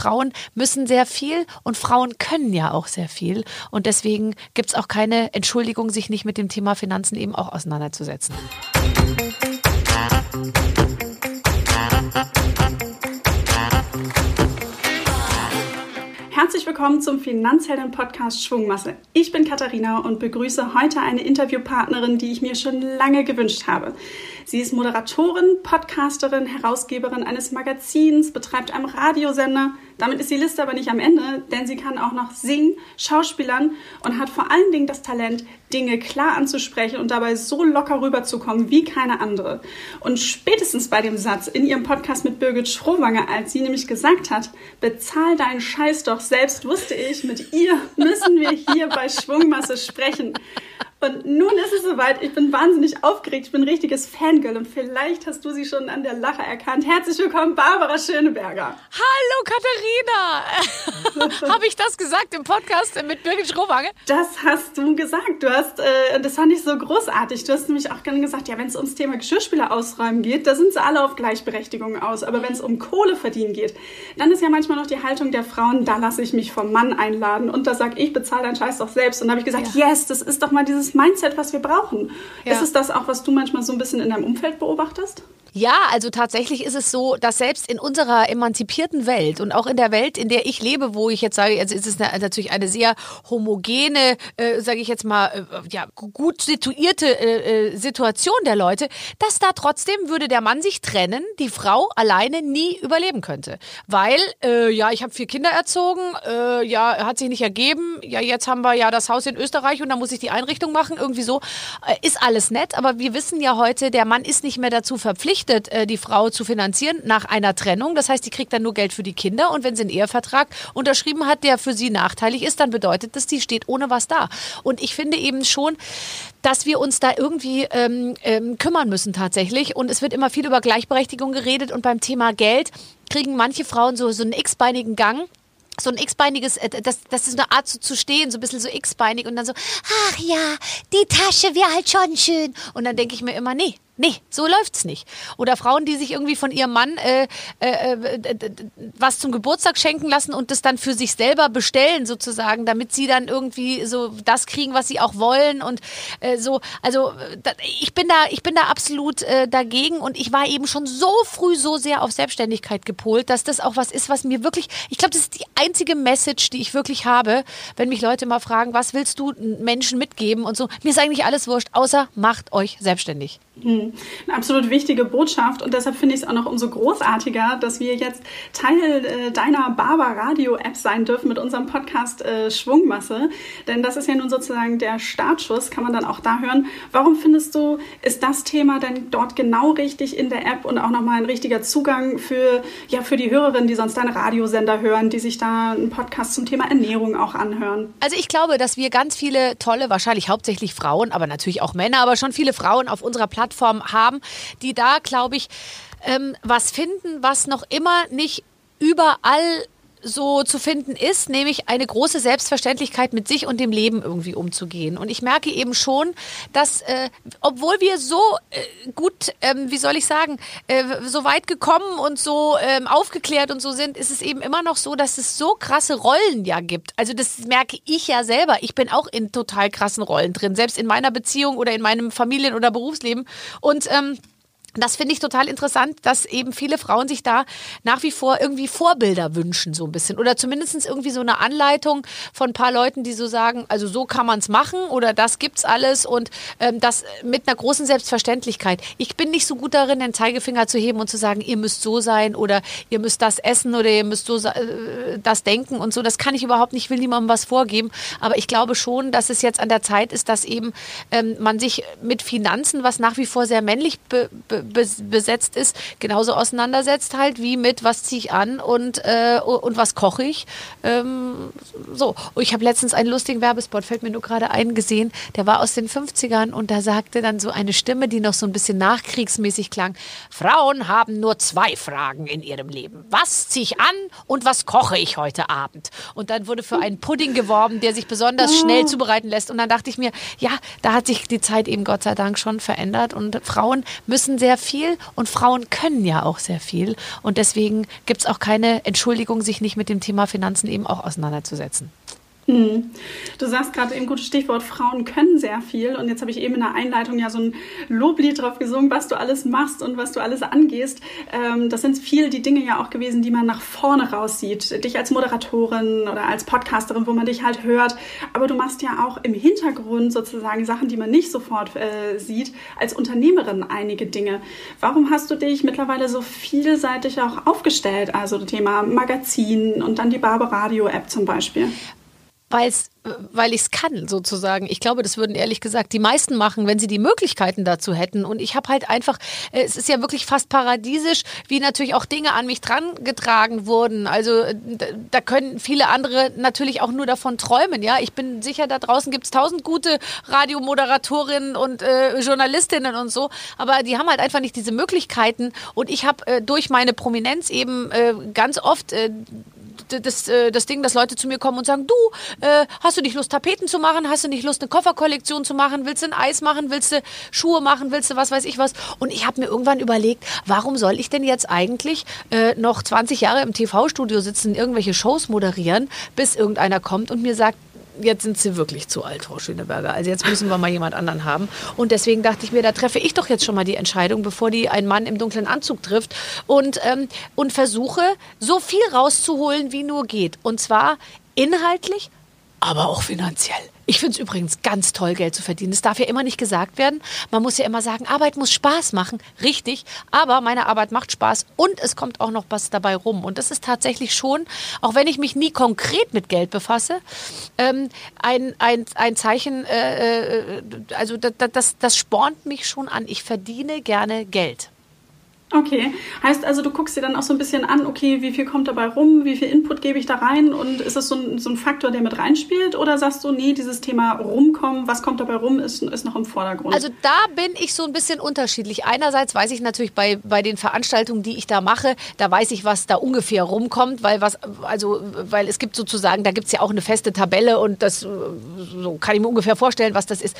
Frauen müssen sehr viel und Frauen können ja auch sehr viel. Und deswegen gibt es auch keine Entschuldigung, sich nicht mit dem Thema Finanzen eben auch auseinanderzusetzen. Herzlich willkommen zum Finanzhelden-Podcast Schwungmasse. Ich bin Katharina und begrüße heute eine Interviewpartnerin, die ich mir schon lange gewünscht habe. Sie ist Moderatorin, Podcasterin, Herausgeberin eines Magazins, betreibt einen Radiosender. Damit ist die Liste aber nicht am Ende, denn sie kann auch noch singen, Schauspielern und hat vor allen Dingen das Talent, Dinge klar anzusprechen und dabei so locker rüberzukommen wie keine andere. Und spätestens bei dem Satz in ihrem Podcast mit Birgit Schrowanger, als sie nämlich gesagt hat, bezahl deinen Scheiß doch selbst, wusste ich, mit ihr müssen wir hier bei Schwungmasse sprechen. Und nun ist es soweit. Ich bin wahnsinnig aufgeregt. Ich bin ein richtiges Fangirl und vielleicht hast du sie schon an der Lache erkannt. Herzlich willkommen, Barbara Schöneberger. Hallo, Katharina. Habe ich das gesagt im Podcast mit Birgit Schrowange? Das hast du gesagt. Du hast, äh, das fand ich so großartig. Du hast nämlich auch gerne gesagt, ja, wenn es ums Thema Geschirrspüler ausräumen geht, da sind sie alle auf Gleichberechtigung aus. Aber wenn es um Kohle verdienen geht, dann ist ja manchmal noch die Haltung der Frauen, da lasse ich mich vom Mann einladen und da sag ich, bezahle deinen Scheiß doch selbst. Und da habe ich gesagt, ja. yes, das ist doch mal dieses Mindset, was wir brauchen. Ja. Ist es das auch, was du manchmal so ein bisschen in deinem Umfeld beobachtest? Ja, also tatsächlich ist es so, dass selbst in unserer emanzipierten Welt und auch in der Welt, in der ich lebe, wo ich jetzt sage, also ist es natürlich eine sehr homogene, äh, sage ich jetzt mal, äh, ja, gut situierte äh, äh, Situation der Leute, dass da trotzdem würde der Mann sich trennen, die Frau alleine nie überleben könnte. Weil, äh, ja, ich habe vier Kinder erzogen, äh, ja, hat sich nicht ergeben, ja, jetzt haben wir ja das Haus in Österreich und da muss ich die Einrichtung machen, irgendwie so. Äh, ist alles nett, aber wir wissen ja heute, der Mann ist nicht mehr dazu verpflichtet, verpflichtet, äh, die Frau zu finanzieren nach einer Trennung. Das heißt, die kriegt dann nur Geld für die Kinder. Und wenn sie einen Ehevertrag unterschrieben hat, der für sie nachteilig ist, dann bedeutet das, die steht ohne was da. Und ich finde eben schon, dass wir uns da irgendwie ähm, ähm, kümmern müssen tatsächlich. Und es wird immer viel über Gleichberechtigung geredet. Und beim Thema Geld kriegen manche Frauen so, so einen x-beinigen Gang so ein x-beiniges, äh, das, das ist eine Art so zu stehen, so ein bisschen so x-beinig und dann so, ach ja, die Tasche wäre halt schon schön. Und dann denke ich mir immer, nee, Nee, so läuft's nicht. Oder Frauen, die sich irgendwie von ihrem Mann äh, äh, äh, was zum Geburtstag schenken lassen und das dann für sich selber bestellen sozusagen, damit sie dann irgendwie so das kriegen, was sie auch wollen und äh, so. Also da, ich bin da, ich bin da absolut äh, dagegen und ich war eben schon so früh so sehr auf Selbstständigkeit gepolt, dass das auch was ist, was mir wirklich, ich glaube, das ist die einzige Message, die ich wirklich habe, wenn mich Leute mal fragen, was willst du Menschen mitgeben und so. Mir ist eigentlich alles wurscht, außer macht euch selbstständig. Hm. Eine absolut wichtige Botschaft und deshalb finde ich es auch noch umso großartiger, dass wir jetzt Teil äh, deiner Barber Radio App sein dürfen mit unserem Podcast äh, Schwungmasse. Denn das ist ja nun sozusagen der Startschuss, kann man dann auch da hören. Warum findest du, ist das Thema denn dort genau richtig in der App und auch nochmal ein richtiger Zugang für, ja, für die Hörerinnen, die sonst deinen Radiosender hören, die sich da einen Podcast zum Thema Ernährung auch anhören? Also ich glaube, dass wir ganz viele tolle, wahrscheinlich hauptsächlich Frauen, aber natürlich auch Männer, aber schon viele Frauen auf unserer Plattform Plattform haben, die da, glaube ich, ähm, was finden, was noch immer nicht überall so zu finden ist, nämlich eine große Selbstverständlichkeit mit sich und dem Leben irgendwie umzugehen. Und ich merke eben schon, dass äh, obwohl wir so äh, gut, ähm, wie soll ich sagen, äh, so weit gekommen und so ähm, aufgeklärt und so sind, ist es eben immer noch so, dass es so krasse Rollen ja gibt. Also das merke ich ja selber. Ich bin auch in total krassen Rollen drin, selbst in meiner Beziehung oder in meinem Familien- oder Berufsleben. Und ähm, das finde ich total interessant, dass eben viele Frauen sich da nach wie vor irgendwie Vorbilder wünschen, so ein bisschen. Oder zumindest irgendwie so eine Anleitung von ein paar Leuten, die so sagen, also so kann man es machen oder das gibt's alles und ähm, das mit einer großen Selbstverständlichkeit. Ich bin nicht so gut darin, den Zeigefinger zu heben und zu sagen, ihr müsst so sein oder ihr müsst das essen oder ihr müsst so äh, das denken und so. Das kann ich überhaupt nicht, ich will niemandem was vorgeben. Aber ich glaube schon, dass es jetzt an der Zeit ist, dass eben ähm, man sich mit Finanzen, was nach wie vor sehr männlich be, be besetzt ist, genauso auseinandersetzt halt wie mit was ziehe ich an und, äh, und was koche ich. Ähm, so. Und ich habe letztens einen lustigen Werbespot, fällt mir nur gerade ein, gesehen, der war aus den 50ern und da sagte dann so eine Stimme, die noch so ein bisschen nachkriegsmäßig klang, Frauen haben nur zwei Fragen in ihrem Leben. Was ziehe ich an und was koche ich heute Abend? Und dann wurde für einen Pudding geworben, der sich besonders schnell zubereiten lässt. Und dann dachte ich mir, ja, da hat sich die Zeit eben Gott sei Dank schon verändert und Frauen müssen sehr sehr viel und Frauen können ja auch sehr viel. Und deswegen gibt es auch keine Entschuldigung, sich nicht mit dem Thema Finanzen eben auch auseinanderzusetzen. Hm. Du sagst gerade eben gutes Stichwort, Frauen können sehr viel. Und jetzt habe ich eben in der Einleitung ja so ein Loblied drauf gesungen, was du alles machst und was du alles angehst. Ähm, das sind viel die Dinge ja auch gewesen, die man nach vorne raussieht. Dich als Moderatorin oder als Podcasterin, wo man dich halt hört. Aber du machst ja auch im Hintergrund sozusagen Sachen, die man nicht sofort äh, sieht, als Unternehmerin einige Dinge. Warum hast du dich mittlerweile so vielseitig auch aufgestellt? Also das Thema Magazin und dann die Barbe Radio App zum Beispiel weil's, weil ich es kann, sozusagen. Ich glaube, das würden ehrlich gesagt die meisten machen, wenn sie die Möglichkeiten dazu hätten. Und ich habe halt einfach, es ist ja wirklich fast paradiesisch, wie natürlich auch Dinge an mich drangetragen wurden. Also da können viele andere natürlich auch nur davon träumen. Ja, ich bin sicher, da draußen gibt es tausend gute Radiomoderatorinnen und äh, Journalistinnen und so, aber die haben halt einfach nicht diese Möglichkeiten. Und ich habe äh, durch meine Prominenz eben äh, ganz oft äh, das, äh, das Ding, dass Leute zu mir kommen und sagen, du, äh, hast du nicht Lust, Tapeten zu machen? Hast du nicht Lust, eine Kofferkollektion zu machen? Willst du ein Eis machen? Willst du Schuhe machen? Willst du was weiß ich was? Und ich habe mir irgendwann überlegt, warum soll ich denn jetzt eigentlich äh, noch 20 Jahre im TV-Studio sitzen, irgendwelche Shows moderieren, bis irgendeiner kommt und mir sagt, jetzt sind sie wirklich zu alt, Frau Schöneberger. Also jetzt müssen wir mal jemand anderen haben. Und deswegen dachte ich mir, da treffe ich doch jetzt schon mal die Entscheidung, bevor die einen Mann im dunklen Anzug trifft und, ähm, und versuche, so viel rauszuholen, wie nur geht. Und zwar inhaltlich, aber auch finanziell. Ich finde es übrigens ganz toll, Geld zu verdienen. Das darf ja immer nicht gesagt werden. Man muss ja immer sagen, Arbeit muss Spaß machen. Richtig. Aber meine Arbeit macht Spaß und es kommt auch noch was dabei rum. Und das ist tatsächlich schon, auch wenn ich mich nie konkret mit Geld befasse, ähm, ein, ein, ein Zeichen, äh, äh also das, das, das spornt mich schon an. Ich verdiene gerne Geld. Okay, heißt also, du guckst dir dann auch so ein bisschen an, okay, wie viel kommt dabei rum, wie viel Input gebe ich da rein und ist das so ein, so ein Faktor, der mit reinspielt oder sagst du, nee, dieses Thema rumkommen, was kommt dabei rum, ist, ist noch im Vordergrund? Also da bin ich so ein bisschen unterschiedlich. Einerseits weiß ich natürlich bei, bei den Veranstaltungen, die ich da mache, da weiß ich, was da ungefähr rumkommt, weil was, also, weil es gibt sozusagen, da gibt es ja auch eine feste Tabelle und das so kann ich mir ungefähr vorstellen, was das ist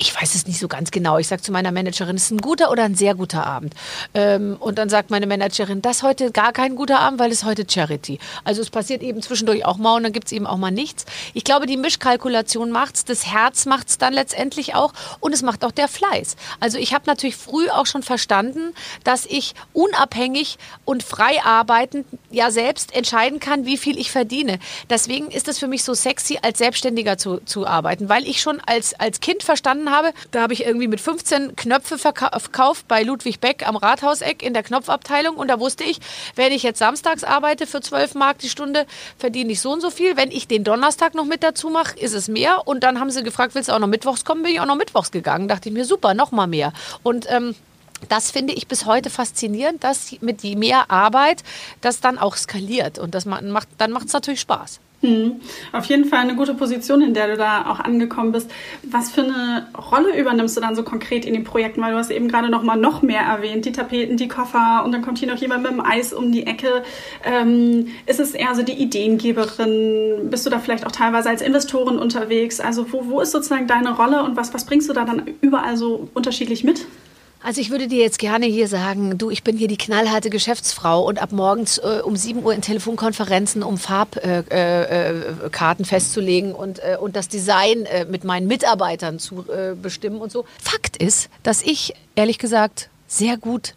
ich weiß es nicht so ganz genau. Ich sage zu meiner Managerin, ist es ein guter oder ein sehr guter Abend? Ähm, und dann sagt meine Managerin, das heute gar kein guter Abend, weil es heute Charity. Also es passiert eben zwischendurch auch mal und dann gibt es eben auch mal nichts. Ich glaube, die Mischkalkulation macht's, das Herz macht's dann letztendlich auch und es macht auch der Fleiß. Also ich habe natürlich früh auch schon verstanden, dass ich unabhängig und frei arbeitend ja selbst entscheiden kann, wie viel ich verdiene. Deswegen ist es für mich so sexy, als Selbstständiger zu, zu arbeiten, weil ich schon als, als Kind verstanden habe. Da habe ich irgendwie mit 15 Knöpfe verkauft bei Ludwig Beck am Rathauseck in der Knopfabteilung. Und da wusste ich, wenn ich jetzt samstags arbeite für 12 Mark die Stunde, verdiene ich so und so viel. Wenn ich den Donnerstag noch mit dazu mache, ist es mehr. Und dann haben sie gefragt, willst du auch noch mittwochs kommen? Bin ich auch noch mittwochs gegangen. Dachte ich mir, super, noch mal mehr. Und ähm, das finde ich bis heute faszinierend, dass mit je mehr Arbeit das dann auch skaliert. Und das macht, dann macht es natürlich Spaß. Hm. Auf jeden Fall eine gute Position, in der du da auch angekommen bist. Was für eine Rolle übernimmst du dann so konkret in den Projekten? Weil du hast eben gerade noch mal noch mehr erwähnt, die Tapeten, die Koffer und dann kommt hier noch jemand mit dem Eis um die Ecke. Ähm, ist es eher so die Ideengeberin? Bist du da vielleicht auch teilweise als Investorin unterwegs? Also wo, wo ist sozusagen deine Rolle und was, was bringst du da dann überall so unterschiedlich mit? Also ich würde dir jetzt gerne hier sagen, du, ich bin hier die knallharte Geschäftsfrau und ab morgens äh, um 7 Uhr in Telefonkonferenzen, um Farbkarten äh, äh, festzulegen und, äh, und das Design äh, mit meinen Mitarbeitern zu äh, bestimmen und so. Fakt ist, dass ich ehrlich gesagt sehr gut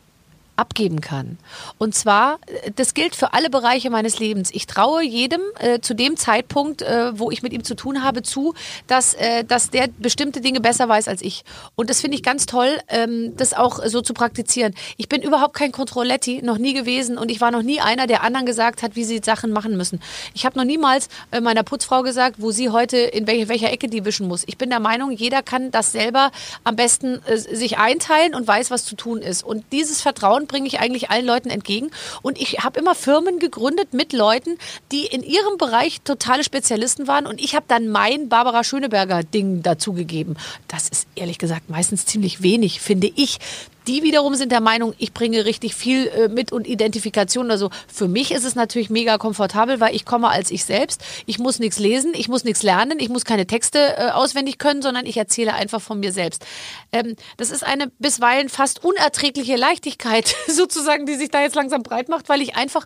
abgeben kann. Und zwar, das gilt für alle Bereiche meines Lebens. Ich traue jedem äh, zu dem Zeitpunkt, äh, wo ich mit ihm zu tun habe, zu, dass, äh, dass der bestimmte Dinge besser weiß als ich. Und das finde ich ganz toll, ähm, das auch so zu praktizieren. Ich bin überhaupt kein Controletti, noch nie gewesen und ich war noch nie einer, der anderen gesagt hat, wie sie Sachen machen müssen. Ich habe noch niemals äh, meiner Putzfrau gesagt, wo sie heute in welche, welcher Ecke die wischen muss. Ich bin der Meinung, jeder kann das selber am besten äh, sich einteilen und weiß, was zu tun ist. Und dieses Vertrauen Vertrauen bringe ich eigentlich allen Leuten entgegen. Und ich habe immer Firmen gegründet mit Leuten, die in ihrem Bereich totale Spezialisten waren. Und ich habe dann mein Barbara Schöneberger Ding dazugegeben. Das ist ehrlich gesagt meistens ziemlich wenig, finde ich. Die wiederum sind der Meinung, ich bringe richtig viel äh, mit und Identifikation. Also für mich ist es natürlich mega komfortabel, weil ich komme als ich selbst. Ich muss nichts lesen, ich muss nichts lernen, ich muss keine Texte äh, auswendig können, sondern ich erzähle einfach von mir selbst. Ähm, das ist eine bisweilen fast unerträgliche Leichtigkeit sozusagen, die sich da jetzt langsam breit macht, weil ich einfach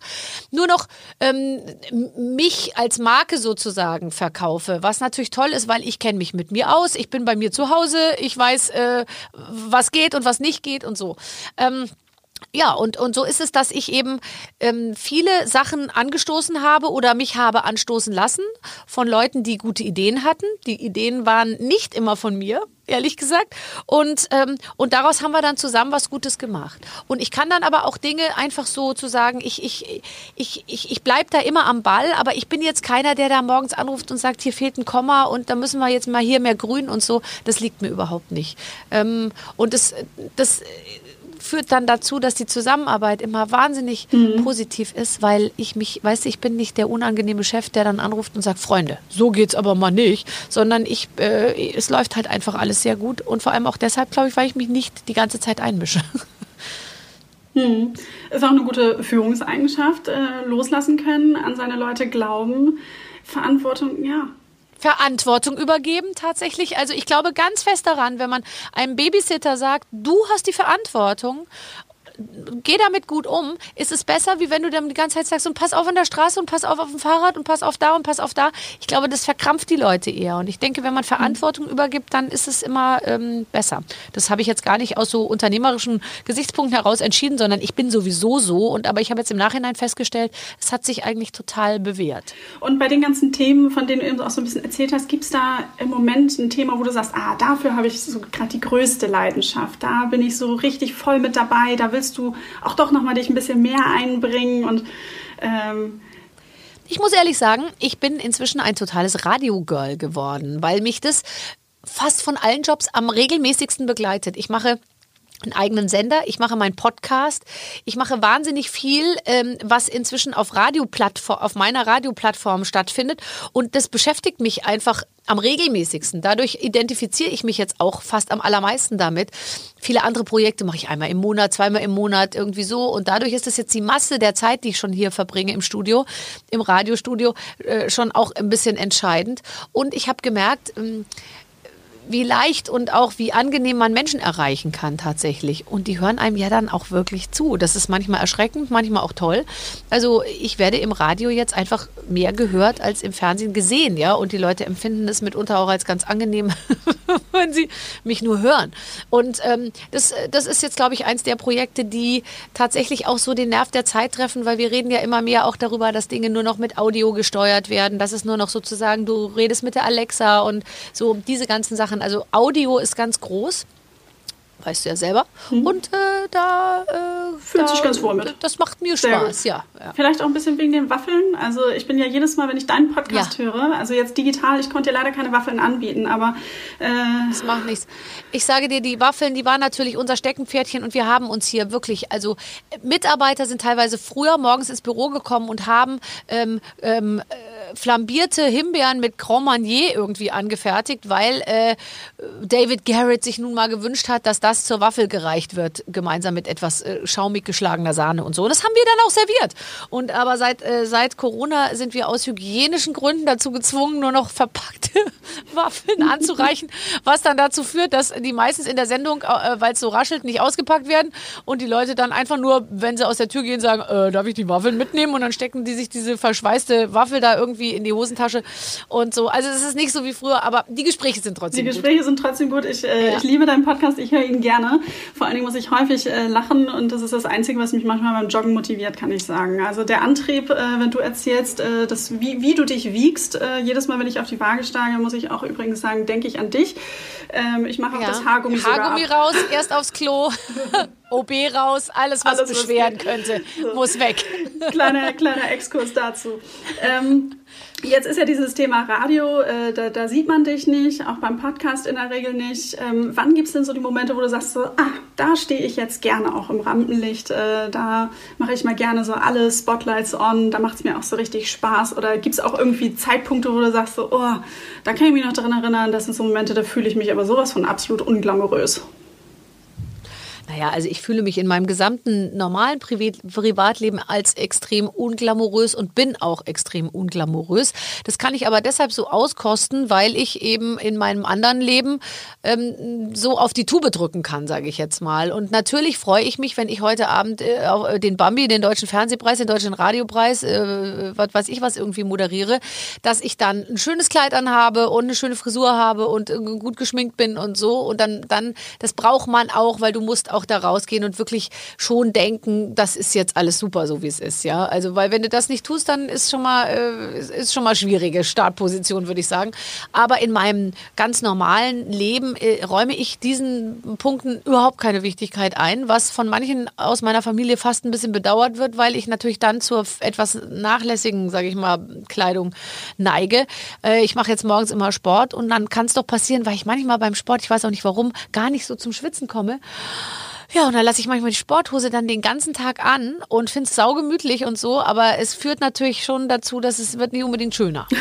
nur noch ähm, mich als Marke sozusagen verkaufe, was natürlich toll ist, weil ich kenne mich mit mir aus, ich bin bei mir zu Hause, ich weiß, äh, was geht und was nicht geht und so. Ähm, ja, und, und so ist es, dass ich eben ähm, viele Sachen angestoßen habe oder mich habe anstoßen lassen von Leuten, die gute Ideen hatten. Die Ideen waren nicht immer von mir, ehrlich gesagt. Und, ähm, und daraus haben wir dann zusammen was Gutes gemacht. Und ich kann dann aber auch Dinge einfach so zu sagen, ich, ich, ich, ich, ich bleibe da immer am Ball, aber ich bin jetzt keiner, der da morgens anruft und sagt, hier fehlt ein Komma und da müssen wir jetzt mal hier mehr grün und so. Das liegt mir überhaupt nicht. Ähm, und das, das führt dann dazu, dass die Zusammenarbeit immer wahnsinnig mhm. positiv ist, weil ich mich, weißt du, ich bin nicht der unangenehme Chef, der dann anruft und sagt, Freunde, so geht's aber mal nicht, sondern ich, äh, es läuft halt einfach alles sehr gut und vor allem auch deshalb, glaube ich, weil ich mich nicht die ganze Zeit einmische. Hm. Ist auch eine gute Führungseigenschaft, äh, loslassen können, an seine Leute glauben, Verantwortung, ja, Verantwortung übergeben tatsächlich. Also ich glaube ganz fest daran, wenn man einem Babysitter sagt, du hast die Verantwortung geh damit gut um, ist es besser, wie wenn du dann die ganze Zeit sagst, und pass auf an der Straße und pass auf auf dem Fahrrad und pass auf da und pass auf da. Ich glaube, das verkrampft die Leute eher. Und ich denke, wenn man Verantwortung mhm. übergibt, dann ist es immer ähm, besser. Das habe ich jetzt gar nicht aus so unternehmerischen Gesichtspunkten heraus entschieden, sondern ich bin sowieso so. Und aber ich habe jetzt im Nachhinein festgestellt, es hat sich eigentlich total bewährt. Und bei den ganzen Themen, von denen du eben auch so ein bisschen erzählt hast, gibt es da im Moment ein Thema, wo du sagst, ah, dafür habe ich so gerade die größte Leidenschaft. Da bin ich so richtig voll mit dabei. Da willst willst du auch doch nochmal dich ein bisschen mehr einbringen und ähm, ich muss ehrlich sagen, ich bin inzwischen ein totales Radiogirl geworden, weil mich das fast von allen Jobs am regelmäßigsten begleitet. Ich mache einen eigenen Sender, ich mache meinen Podcast, ich mache wahnsinnig viel, ähm, was inzwischen auf Radioplattform, auf meiner Radioplattform stattfindet und das beschäftigt mich einfach am regelmäßigsten. Dadurch identifiziere ich mich jetzt auch fast am allermeisten damit. Viele andere Projekte mache ich einmal im Monat, zweimal im Monat, irgendwie so. Und dadurch ist es jetzt die Masse der Zeit, die ich schon hier verbringe im Studio, im Radiostudio, äh, schon auch ein bisschen entscheidend. Und ich habe gemerkt, ähm, wie leicht und auch wie angenehm man Menschen erreichen kann tatsächlich. Und die hören einem ja dann auch wirklich zu. Das ist manchmal erschreckend, manchmal auch toll. Also ich werde im Radio jetzt einfach mehr gehört als im Fernsehen gesehen, ja. Und die Leute empfinden es mitunter auch als ganz angenehm, wenn sie mich nur hören. Und ähm, das, das ist jetzt, glaube ich, eins der Projekte, die tatsächlich auch so den Nerv der Zeit treffen, weil wir reden ja immer mehr auch darüber, dass Dinge nur noch mit Audio gesteuert werden, dass es nur noch sozusagen, du redest mit der Alexa und so diese ganzen Sachen machen. Also Audio ist ganz groß weißt du ja selber. Mhm. Und äh, da äh, fühlt da, sich ganz wohl mit. Das macht mir Sehr Spaß, ja, ja, Vielleicht auch ein bisschen wegen den Waffeln. Also ich bin ja jedes Mal, wenn ich deinen Podcast ja. höre, also jetzt digital, ich konnte dir leider keine Waffeln anbieten, aber äh, das macht nichts. Ich sage dir, die Waffeln, die waren natürlich unser Steckenpferdchen und wir haben uns hier wirklich, also Mitarbeiter sind teilweise früher morgens ins Büro gekommen und haben ähm, ähm, äh, flambierte Himbeeren mit Grand Marnier irgendwie angefertigt, weil äh, David Garrett sich nun mal gewünscht hat, dass das zur Waffel gereicht wird, gemeinsam mit etwas äh, schaumig geschlagener Sahne und so. Das haben wir dann auch serviert. Und aber seit, äh, seit Corona sind wir aus hygienischen Gründen dazu gezwungen, nur noch verpackte Waffeln anzureichen, was dann dazu führt, dass die meistens in der Sendung, äh, weil es so raschelt, nicht ausgepackt werden und die Leute dann einfach nur, wenn sie aus der Tür gehen, sagen, äh, darf ich die Waffeln mitnehmen? Und dann stecken die sich diese verschweißte Waffel da irgendwie in die Hosentasche und so. Also es ist nicht so wie früher, aber die Gespräche sind trotzdem gut. Die Gespräche gut. sind trotzdem gut. Ich, äh, ja. ich liebe deinen Podcast, ich höre ihn gerne. Vor allen Dingen muss ich häufig äh, lachen und das ist das Einzige, was mich manchmal beim Joggen motiviert, kann ich sagen. Also der Antrieb, äh, wenn du erzählst, äh, dass, wie, wie du dich wiegst, äh, jedes Mal, wenn ich auf die Waage steige, muss ich auch übrigens sagen, denke ich an dich. Ähm, ich mache auch ja. das Haargummi Haargummi raus, erst aufs Klo. OB raus, alles, was alles, beschweren was könnte, so. muss weg. Kleiner, kleiner Exkurs dazu. Ähm, Jetzt ist ja dieses Thema Radio, äh, da, da, sieht man dich nicht, auch beim Podcast in der Regel nicht. Ähm, wann gibt es denn so die Momente, wo du sagst, so, ah, da stehe ich jetzt gerne auch im Rampenlicht, äh, da mache ich mal gerne so alle Spotlights on, da macht es mir auch so richtig Spaß. Oder gibt es auch irgendwie Zeitpunkte, wo du sagst, so, oh, da kann ich mich noch daran erinnern, das sind so Momente, da fühle ich mich aber sowas von absolut unglamourös. Naja, also ich fühle mich in meinem gesamten normalen Privatleben als extrem unglamourös und bin auch extrem unglamourös. Das kann ich aber deshalb so auskosten, weil ich eben in meinem anderen Leben ähm, so auf die Tube drücken kann, sage ich jetzt mal. Und natürlich freue ich mich, wenn ich heute Abend äh, den Bambi, den Deutschen Fernsehpreis, den Deutschen Radiopreis, äh, was weiß ich was irgendwie moderiere, dass ich dann ein schönes Kleid anhabe und eine schöne Frisur habe und äh, gut geschminkt bin und so. Und dann, dann, das braucht man auch, weil du musst auch da rausgehen und wirklich schon denken, das ist jetzt alles super, so wie es ist, ja. Also, weil wenn du das nicht tust, dann ist schon mal, äh, ist schon mal schwierige Startposition, würde ich sagen. Aber in meinem ganz normalen Leben äh, räume ich diesen Punkten überhaupt keine Wichtigkeit ein, was von manchen aus meiner Familie fast ein bisschen bedauert wird, weil ich natürlich dann zur etwas nachlässigen, sage ich mal, Kleidung neige. Äh, ich mache jetzt morgens immer Sport und dann kann es doch passieren, weil ich manchmal beim Sport, ich weiß auch nicht warum, gar nicht so zum Schwitzen komme. Ja, und dann lasse ich manchmal die Sporthose dann den ganzen Tag an und finde es saugemütlich und so, aber es führt natürlich schon dazu, dass es wird nicht unbedingt schöner.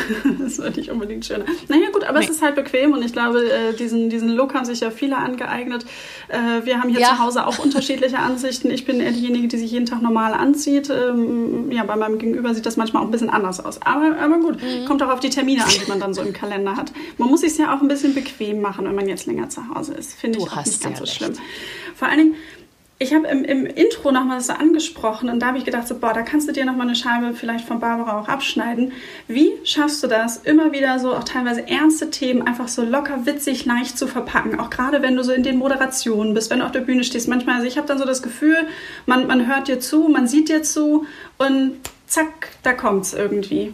Es wird nicht unbedingt schöner. Naja gut, aber nee. es ist halt bequem und ich glaube, äh, diesen, diesen Look haben sich ja viele angeeignet. Äh, wir haben hier ja. zu Hause auch unterschiedliche Ansichten. Ich bin eher diejenige, die sich jeden Tag normal anzieht. Ähm, ja, bei meinem Gegenüber sieht das manchmal auch ein bisschen anders aus. Aber, aber gut, mhm. kommt auch auf die Termine an, die man dann so im Kalender hat. Man muss sich ja auch ein bisschen bequem machen, wenn man jetzt länger zu Hause ist. Finde ich auch nicht ganz so recht. schlimm. Vor allen Dingen, ich habe im, im, Intro nochmal so angesprochen und da habe ich gedacht, so, boah, da kannst du dir nochmal eine Scheibe vielleicht von Barbara auch abschneiden. Wie schaffst du das, immer wieder so auch teilweise ernste Themen einfach so locker, witzig, leicht zu verpacken? Auch gerade wenn du so in den Moderationen bist, wenn du auf der Bühne stehst. Manchmal, also ich habe dann so das Gefühl, man, man hört dir zu, man sieht dir zu und zack, da kommt es irgendwie.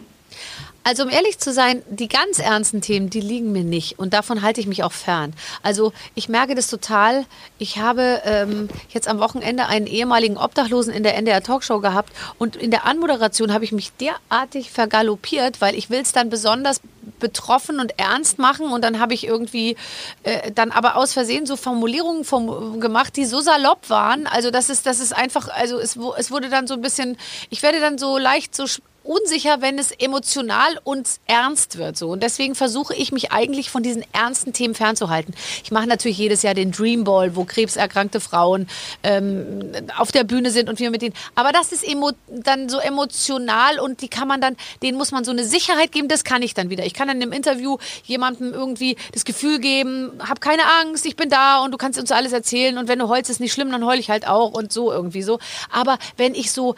Also um ehrlich zu sein, die ganz ernsten Themen, die liegen mir nicht und davon halte ich mich auch fern. Also ich merke das total. Ich habe ähm, jetzt am Wochenende einen ehemaligen Obdachlosen in der NDR Talkshow gehabt und in der Anmoderation habe ich mich derartig vergaloppiert, weil ich will es dann besonders betroffen und ernst machen und dann habe ich irgendwie äh, dann aber aus Versehen so Formulierungen vom, gemacht, die so salopp waren. Also das ist das ist einfach, also es, es wurde dann so ein bisschen, ich werde dann so leicht so unsicher, wenn es emotional und ernst wird. So. Und deswegen versuche ich mich eigentlich von diesen ernsten Themen fernzuhalten. Ich mache natürlich jedes Jahr den Dream Ball, wo krebserkrankte Frauen ähm, auf der Bühne sind und wir mit denen. Aber das ist emo dann so emotional und die kann man dann, denen muss man so eine Sicherheit geben, das kann ich dann wieder. Ich kann dann im Interview jemandem irgendwie das Gefühl geben, hab keine Angst, ich bin da und du kannst uns alles erzählen und wenn du heulst, ist nicht schlimm, dann heul ich halt auch und so irgendwie so. Aber wenn ich so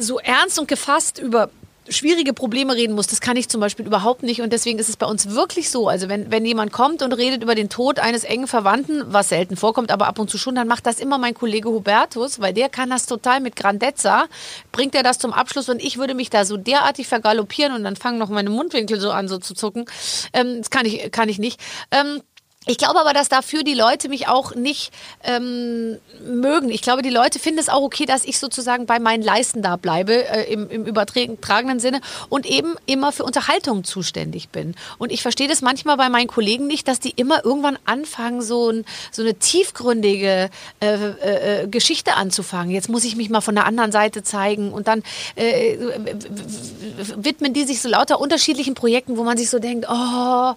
so ernst und gefasst über schwierige Probleme reden muss. Das kann ich zum Beispiel überhaupt nicht. Und deswegen ist es bei uns wirklich so. Also wenn, wenn jemand kommt und redet über den Tod eines engen Verwandten, was selten vorkommt, aber ab und zu schon, dann macht das immer mein Kollege Hubertus, weil der kann das total mit Grandezza, bringt er das zum Abschluss und ich würde mich da so derartig vergaloppieren und dann fangen noch meine Mundwinkel so an so zu zucken. Ähm, das kann ich, kann ich nicht. Ähm, ich glaube aber, dass dafür die Leute mich auch nicht ähm, mögen. Ich glaube, die Leute finden es auch okay, dass ich sozusagen bei meinen Leisten da bleibe, äh, im, im übertragenen Sinne, und eben immer für Unterhaltung zuständig bin. Und ich verstehe das manchmal bei meinen Kollegen nicht, dass die immer irgendwann anfangen, so, ein, so eine tiefgründige äh, äh, Geschichte anzufangen. Jetzt muss ich mich mal von der anderen Seite zeigen. Und dann äh, widmen die sich so lauter unterschiedlichen Projekten, wo man sich so denkt, oh,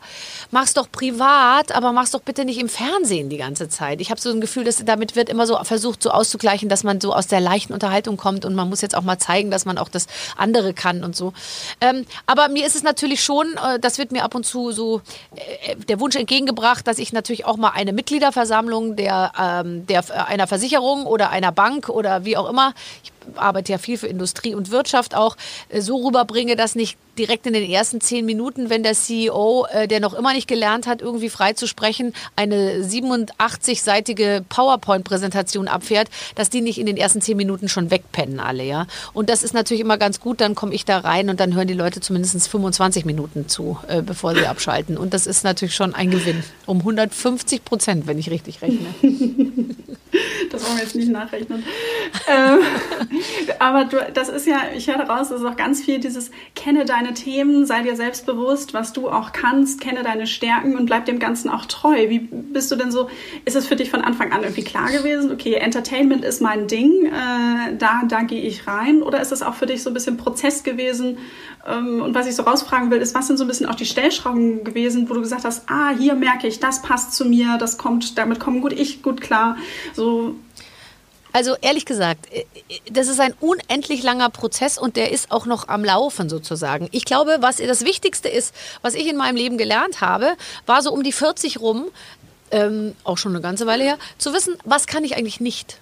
mach's doch privat, aber mach's doch bitte nicht im Fernsehen die ganze Zeit. Ich habe so ein Gefühl, dass damit wird immer so versucht, so auszugleichen, dass man so aus der leichten Unterhaltung kommt und man muss jetzt auch mal zeigen, dass man auch das andere kann und so. Ähm, aber mir ist es natürlich schon, äh, das wird mir ab und zu so äh, der Wunsch entgegengebracht, dass ich natürlich auch mal eine Mitgliederversammlung der, ähm, der einer Versicherung oder einer Bank oder wie auch immer, ich arbeite ja viel für Industrie und Wirtschaft auch, äh, so rüberbringe, dass nicht direkt in den ersten zehn Minuten, wenn der CEO, äh, der noch immer nicht gelernt hat, irgendwie frei zu sprechen, eine 87-seitige PowerPoint-Präsentation abfährt, dass die nicht in den ersten zehn Minuten schon wegpennen alle, ja. Und das ist natürlich immer ganz gut, dann komme ich da rein und dann hören die Leute zumindest 25 Minuten zu, äh, bevor sie abschalten. Und das ist natürlich schon ein Gewinn. Um 150 Prozent, wenn ich richtig rechne. Das wollen wir jetzt nicht nachrechnen. ähm, aber du, das ist ja, ich höre daraus, das ist auch ganz viel dieses, kenne deine Themen, sei dir selbstbewusst, was du auch kannst, kenne deine Stärken und bleib dem Ganzen auch treu. Wie bist du denn so, ist es für dich von Anfang an irgendwie klar gewesen, okay, Entertainment ist mein Ding, äh, da, da gehe ich rein? Oder ist es auch für dich so ein bisschen Prozess gewesen? Ähm, und was ich so rausfragen will, ist, was sind so ein bisschen auch die Stellschrauben gewesen, wo du gesagt hast, ah, hier merke ich, das passt zu mir, das kommt, damit komme gut ich gut klar. So Also ehrlich gesagt, äh, das ist ein unendlich langer Prozess und der ist auch noch am Laufen sozusagen. Ich glaube, was das Wichtigste ist, was ich in meinem Leben gelernt habe, war so um die 40 rum, ähm, auch schon eine ganze Weile her, zu wissen, was kann ich eigentlich nicht.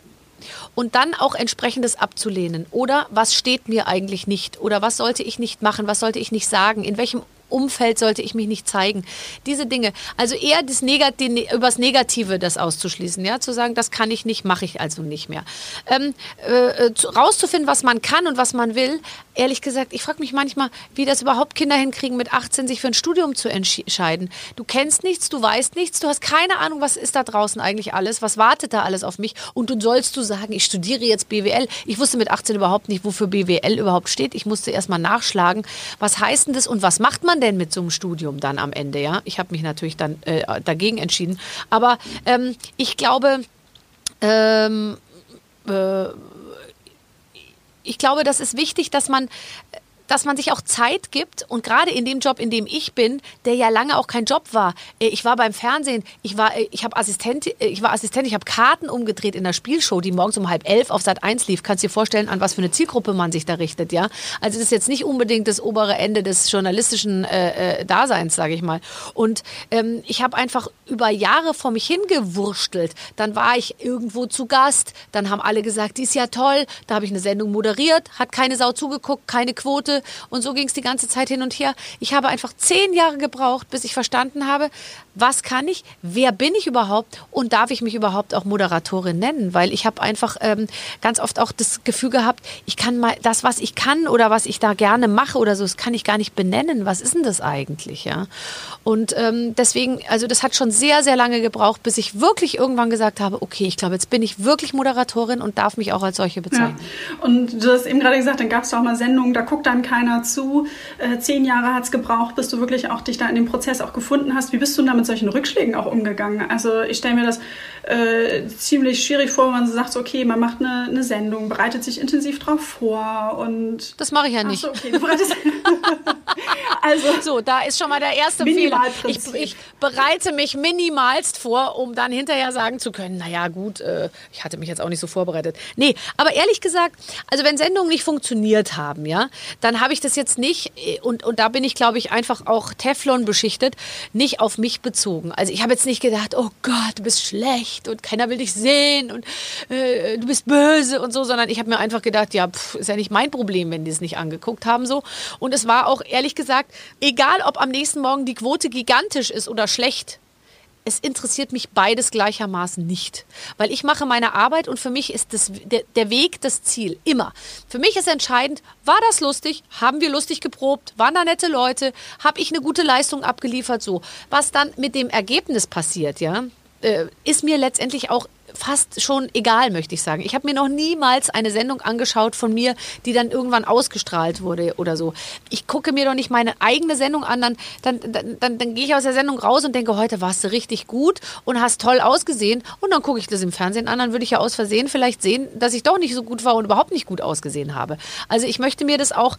Und dann auch entsprechendes abzulehnen. Oder was steht mir eigentlich nicht? Oder was sollte ich nicht machen? Was sollte ich nicht sagen? In welchem Umfeld sollte ich mich nicht zeigen. Diese Dinge. Also eher das Negat übers Negative das auszuschließen, ja, zu sagen, das kann ich nicht, mache ich also nicht mehr. Ähm, äh, äh rauszufinden, was man kann und was man will, ehrlich gesagt, ich frage mich manchmal, wie das überhaupt Kinder hinkriegen, mit 18 sich für ein Studium zu entscheiden. Du kennst nichts, du weißt nichts, du hast keine Ahnung, was ist da draußen eigentlich alles, was wartet da alles auf mich und du sollst du sagen, ich studiere jetzt BWL. Ich wusste mit 18 überhaupt nicht, wofür BWL überhaupt steht. Ich musste erst mal nachschlagen, was heißt denn das und was macht man denn mit so einem Studium dann am Ende, ja? Ich habe mich natürlich dann äh, dagegen entschieden, aber ähm, ich glaube, ähm, äh, ich glaube, das ist wichtig, dass man dass man sich auch Zeit gibt und gerade in dem Job, in dem ich bin, der ja lange auch kein Job war. Äh, ich war beim Fernsehen, ich war, äh, ich habe Assistent, äh, ich war Assistent, ich habe Karten umgedreht in der Spielshow, die morgens um halb elf auf Sat 1 lief. Kannst dir vorstellen, an was für eine Zielgruppe man sich da richtet, ja? Also das ist jetzt nicht unbedingt das obere Ende des journalistischen äh, Daseins, sage ich mal. Und ähm, ich habe einfach über Jahre vor mich hingewurstelt. Dann war ich irgendwo zu Gast, dann haben alle gesagt, die ist ja toll. Da habe ich eine Sendung moderiert, hat keine Sau zugeguckt, keine Quote und so ging es die ganze Zeit hin und her. Ich habe einfach zehn Jahre gebraucht, bis ich verstanden habe, was kann ich, wer bin ich überhaupt und darf ich mich überhaupt auch Moderatorin nennen? Weil ich habe einfach ähm, ganz oft auch das Gefühl gehabt, ich kann mal das, was ich kann oder was ich da gerne mache oder so, das kann ich gar nicht benennen. Was ist denn das eigentlich? Ja? Und ähm, deswegen, also das hat schon sehr, sehr lange gebraucht, bis ich wirklich irgendwann gesagt habe, okay, ich glaube, jetzt bin ich wirklich Moderatorin und darf mich auch als solche bezeichnen. Ja. Und du hast eben gerade gesagt, dann gab es auch mal Sendungen, da guckt dann keiner zu. Äh, zehn Jahre hat es gebraucht, bis du wirklich auch dich da in dem Prozess auch gefunden hast. Wie bist du damit mit solchen Rückschlägen auch umgegangen? Also ich stelle mir das äh, ziemlich schwierig vor, wenn man sagt, okay, man macht eine, eine Sendung, bereitet sich intensiv drauf vor und... Das mache ich ja nicht. So, okay, also, so, da ist schon mal der erste Fehler. Ich, ich, bereite mich minimalst vor, um dann hinterher sagen zu können, naja gut, äh, ich hatte mich jetzt auch nicht so vorbereitet. Nee, aber ehrlich gesagt, also wenn Sendungen nicht funktioniert haben, ja, dann habe ich das jetzt nicht, äh, und, und da bin ich, glaube ich, einfach auch Teflon beschichtet, nicht auf mich bezogen. Also ich habe jetzt nicht gedacht, oh Gott, du bist schlecht und keiner will dich sehen und äh, du bist böse und so, sondern ich habe mir einfach gedacht, ja, pff, ist ja nicht mein Problem, wenn die es nicht angeguckt haben so. Und es war auch ehrlich gesagt, egal ob am nächsten Morgen die Quote gigantisch ist oder schlecht, es interessiert mich beides gleichermaßen nicht. Weil ich mache meine Arbeit und für mich ist das, der, der, Weg das Ziel. Immer. Für mich ist entscheidend, war das lustig? Haben wir lustig geprobt? Waren da nette Leute? Habe ich eine gute Leistung abgeliefert? So. Was dann mit dem Ergebnis passiert, ja, äh, ist mir letztendlich auch fast schon egal, möchte ich sagen. Ich habe mir noch niemals eine Sendung angeschaut von mir, die dann irgendwann ausgestrahlt wurde oder so. Ich gucke mir doch nicht meine eigene Sendung an, dann, dann, dann, dann, dann gehe ich aus der Sendung raus und denke, heute warst du richtig gut und hast toll ausgesehen. Und dann gucke ich das im Fernsehen an, dann würde ich ja aus Versehen vielleicht sehen, dass ich doch nicht so gut war und überhaupt nicht gut ausgesehen habe. Also ich möchte mir das auch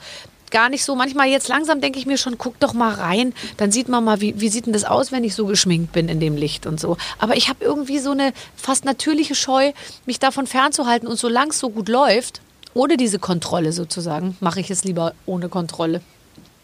gar nicht so. Manchmal jetzt langsam denke ich mir schon, guck doch mal rein. Dann sieht man mal, wie, wie sieht denn das aus, wenn ich so geschminkt bin in dem Licht und so. Aber ich habe irgendwie so eine fast natürliche Scheu, mich davon fernzuhalten. Und solange es so gut läuft, ohne diese Kontrolle sozusagen, mache ich es lieber ohne Kontrolle.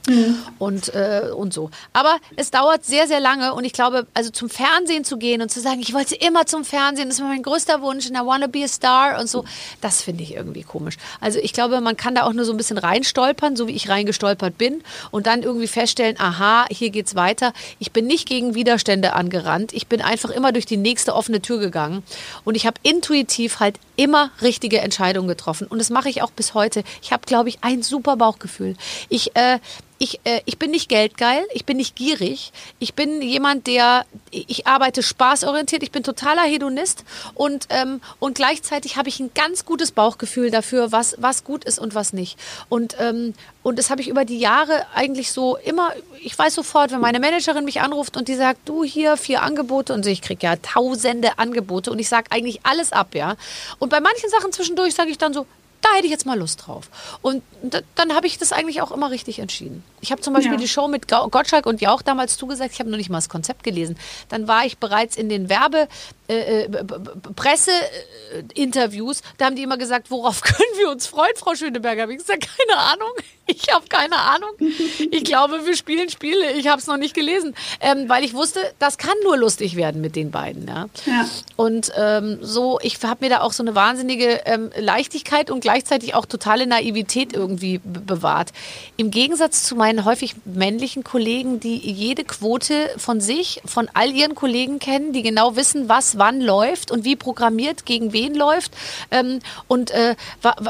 Mhm. Und, äh, und so. Aber es dauert sehr, sehr lange und ich glaube, also zum Fernsehen zu gehen und zu sagen, ich wollte immer zum Fernsehen, das war mein größter Wunsch und I wanna be a star und so, das finde ich irgendwie komisch. Also ich glaube, man kann da auch nur so ein bisschen reinstolpern, so wie ich reingestolpert bin und dann irgendwie feststellen, aha, hier geht's weiter. Ich bin nicht gegen Widerstände angerannt, ich bin einfach immer durch die nächste offene Tür gegangen und ich habe intuitiv halt immer richtige Entscheidungen getroffen und das mache ich auch bis heute. Ich habe, glaube ich, ein super Bauchgefühl. Ich äh, ich, äh, ich bin nicht geldgeil, ich bin nicht gierig, ich bin jemand, der, ich arbeite spaßorientiert, ich bin totaler Hedonist und, ähm, und gleichzeitig habe ich ein ganz gutes Bauchgefühl dafür, was, was gut ist und was nicht. Und, ähm, und das habe ich über die Jahre eigentlich so immer, ich weiß sofort, wenn meine Managerin mich anruft und die sagt, du hier vier Angebote und ich kriege ja tausende Angebote und ich sage eigentlich alles ab, ja. Und bei manchen Sachen zwischendurch sage ich dann so, da hätte ich jetzt mal Lust drauf. Und dann habe ich das eigentlich auch immer richtig entschieden. Ich habe zum Beispiel ja. die Show mit Gottschalk und Jauch damals zugesagt, ich habe noch nicht mal das Konzept gelesen. Dann war ich bereits in den Werbe- äh, äh Presseinterviews, da haben die immer gesagt, worauf können wir uns freuen, Frau Schöneberger? Habe ich gesagt, keine Ahnung. Ich habe keine Ahnung. Ich glaube, wir spielen Spiele. Ich habe es noch nicht gelesen, ähm, weil ich wusste, das kann nur lustig werden mit den beiden. Ja. ja. Und ähm, so, ich habe mir da auch so eine wahnsinnige ähm, Leichtigkeit und gleichzeitig auch totale Naivität irgendwie bewahrt. Im Gegensatz zu meinen häufig männlichen Kollegen, die jede Quote von sich, von all ihren Kollegen kennen, die genau wissen, was wann läuft und wie programmiert gegen wen läuft ähm, und äh,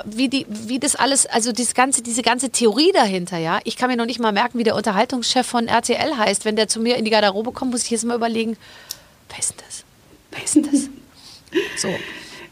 wie, die, wie das alles, also das ganze, diese ganze Theorie dahinter, ja. Ich kann mir noch nicht mal merken, wie der Unterhaltungschef von RTL heißt. Wenn der zu mir in die Garderobe kommt, muss ich jetzt mal überlegen, wer ist das? Wer ist das? So.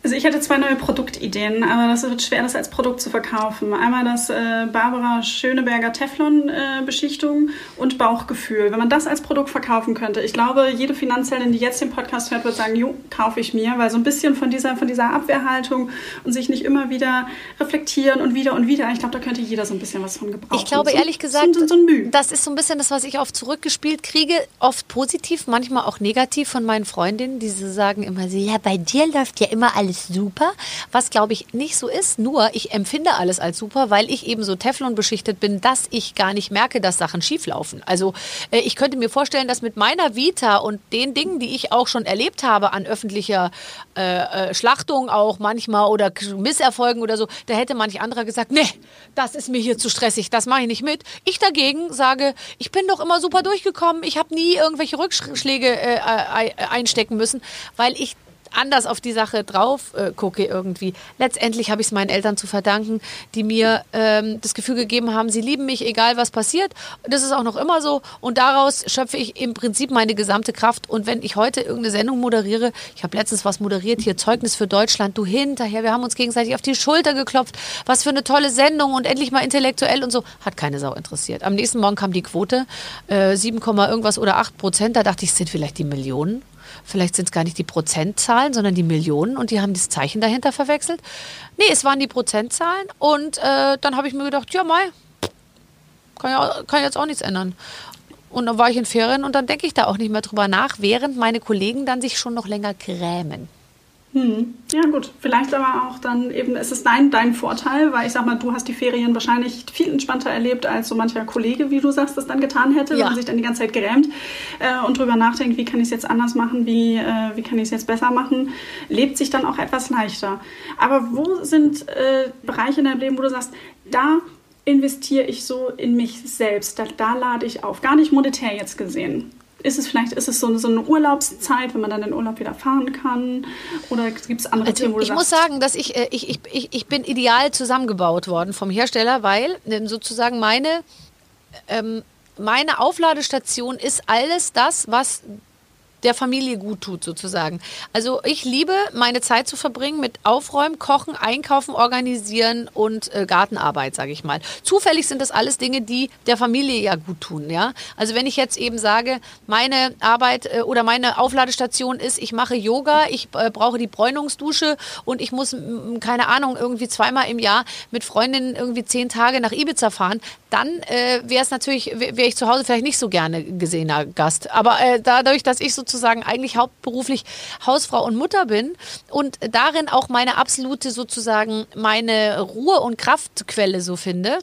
Also ich hatte zwei neue Produktideen, aber das wird schwer, das als Produkt zu verkaufen. Einmal das äh, Barbara Schöneberger Teflon-Beschichtung äh, und Bauchgefühl. Wenn man das als Produkt verkaufen könnte, ich glaube, jede Finanzheldin, die jetzt den Podcast hört, wird sagen, jo, kaufe ich mir, weil so ein bisschen von dieser, von dieser Abwehrhaltung und sich nicht immer wieder reflektieren und wieder und wieder, ich glaube, da könnte jeder so ein bisschen was von gebrauchen. Ich glaube, so, ehrlich gesagt, so, so das ist so ein bisschen das, was ich oft zurückgespielt kriege, oft positiv, manchmal auch negativ von meinen Freundinnen, die so sagen immer so, ja, bei dir läuft ja immer alles alles super, was glaube ich nicht so ist. Nur ich empfinde alles als super, weil ich eben so Teflon beschichtet bin, dass ich gar nicht merke, dass Sachen schieflaufen. Also äh, ich könnte mir vorstellen, dass mit meiner Vita und den Dingen, die ich auch schon erlebt habe an öffentlicher äh, äh, Schlachtung auch manchmal oder Misserfolgen oder so, da hätte manch anderer gesagt, nee, das ist mir hier zu stressig, das mache ich nicht mit. Ich dagegen sage, ich bin doch immer super durchgekommen, ich habe nie irgendwelche Rückschläge äh, einstecken müssen, weil ich anders auf die Sache drauf äh, gucke irgendwie. Letztendlich habe ich es meinen Eltern zu verdanken, die mir ähm, das Gefühl gegeben haben, sie lieben mich, egal was passiert. Das ist auch noch immer so. Und daraus schöpfe ich im Prinzip meine gesamte Kraft. Und wenn ich heute irgendeine Sendung moderiere, ich habe letztens was moderiert, hier Zeugnis für Deutschland, du hinterher, wir haben uns gegenseitig auf die Schulter geklopft. Was für eine tolle Sendung und endlich mal intellektuell und so. Hat keine Sau interessiert. Am nächsten Morgen kam die Quote, äh, 7, irgendwas oder 8 Prozent. Da dachte ich, sind vielleicht die Millionen. Vielleicht sind es gar nicht die Prozentzahlen, sondern die Millionen und die haben das Zeichen dahinter verwechselt. Nee, es waren die Prozentzahlen und äh, dann habe ich mir gedacht, ja, mal, kann ja, kann jetzt auch nichts ändern. Und dann war ich in Ferien und dann denke ich da auch nicht mehr drüber nach, während meine Kollegen dann sich schon noch länger grämen. Hm. Ja gut, vielleicht aber auch dann eben, es ist dein, dein Vorteil, weil ich sag mal, du hast die Ferien wahrscheinlich viel entspannter erlebt, als so mancher Kollege, wie du sagst, das dann getan hätte, ja. wenn man sich dann die ganze Zeit grämt äh, und drüber nachdenkt, wie kann ich es jetzt anders machen, wie, äh, wie kann ich es jetzt besser machen, lebt sich dann auch etwas leichter. Aber wo sind äh, Bereiche in deinem Leben, wo du sagst, da investiere ich so in mich selbst, da, da lade ich auf, gar nicht monetär jetzt gesehen ist es vielleicht, ist es so, so eine Urlaubszeit, wenn man dann in den Urlaub wieder fahren kann? Oder gibt es andere also, Themen, wo Ich muss sagen, dass ich, äh, ich, ich, ich, ich bin ideal zusammengebaut worden vom Hersteller, weil sozusagen meine, ähm, meine Aufladestation ist alles das, was der Familie gut tut, sozusagen. Also ich liebe meine Zeit zu verbringen mit Aufräumen, Kochen, Einkaufen, Organisieren und äh, Gartenarbeit, sage ich mal. Zufällig sind das alles Dinge, die der Familie ja gut tun. Ja? Also wenn ich jetzt eben sage, meine Arbeit äh, oder meine Aufladestation ist, ich mache Yoga, ich äh, brauche die Bräunungsdusche und ich muss, keine Ahnung, irgendwie zweimal im Jahr mit Freundinnen irgendwie zehn Tage nach Ibiza fahren, dann äh, wäre es natürlich, wäre ich zu Hause vielleicht nicht so gerne gesehener Gast. Aber äh, dadurch, dass ich sozusagen sozusagen eigentlich hauptberuflich Hausfrau und Mutter bin und darin auch meine absolute sozusagen meine Ruhe und Kraftquelle so finde,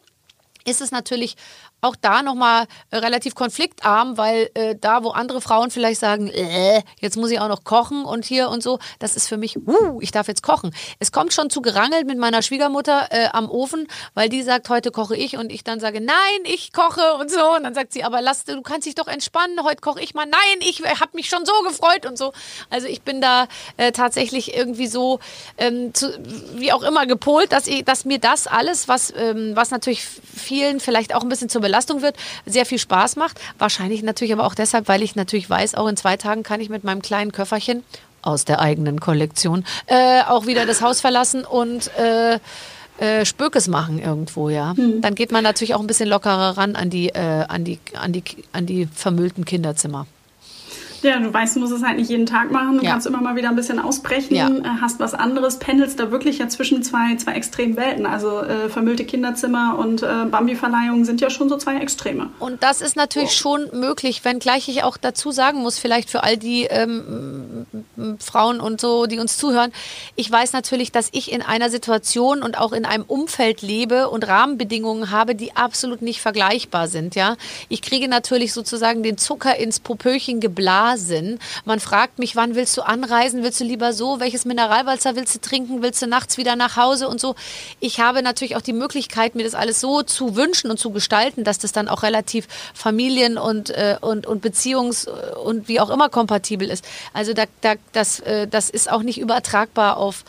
ist es natürlich auch da nochmal äh, relativ konfliktarm, weil äh, da, wo andere Frauen vielleicht sagen, äh, jetzt muss ich auch noch kochen und hier und so, das ist für mich, uh, ich darf jetzt kochen. Es kommt schon zu gerangelt mit meiner Schwiegermutter äh, am Ofen, weil die sagt, heute koche ich und ich dann sage, nein, ich koche und so. Und dann sagt sie, aber lass, du kannst dich doch entspannen, heute koche ich mal. Nein, ich habe mich schon so gefreut und so. Also ich bin da äh, tatsächlich irgendwie so, ähm, zu, wie auch immer, gepolt, dass, ich, dass mir das alles, was, ähm, was natürlich vielen vielleicht auch ein bisschen zur Belastung Belastung wird, sehr viel Spaß macht. Wahrscheinlich natürlich aber auch deshalb, weil ich natürlich weiß, auch in zwei Tagen kann ich mit meinem kleinen Köfferchen aus der eigenen Kollektion äh, auch wieder das Haus verlassen und äh, äh, Spökes machen irgendwo, ja. Hm. Dann geht man natürlich auch ein bisschen lockerer ran an die, äh, an die, an die, an die vermüllten Kinderzimmer. Ja, du weißt, du musst es halt nicht jeden Tag machen. Du ja. kannst immer mal wieder ein bisschen ausbrechen, ja. Äh, hast was anderes, pendelst da wirklich ja zwischen zwei, zwei extremen Welten. Also äh, vermüllte Kinderzimmer und äh, Bambi-Verleihungen sind ja schon so zwei Extreme. Und das ist natürlich oh. schon möglich, wenngleich ich auch dazu sagen muss, vielleicht für all die ähm, Frauen und so, die uns zuhören, ich weiß natürlich, dass ich in einer Situation und auch in einem Umfeld lebe und Rahmenbedingungen habe, die absolut nicht vergleichbar sind. Ja, ich kriege natürlich sozusagen den Zucker ins Popöchen geblasen. Man fragt mich, wann willst du anreisen? Willst du lieber so? Welches Mineralwasser willst du trinken? Willst du nachts wieder nach Hause und so? Ich habe natürlich auch die Möglichkeit, mir das alles so zu wünschen und zu gestalten, dass das dann auch relativ Familien- und, äh, und, und Beziehungs- und wie auch immer kompatibel ist. Also da, da, das, äh, das ist auch nicht übertragbar auf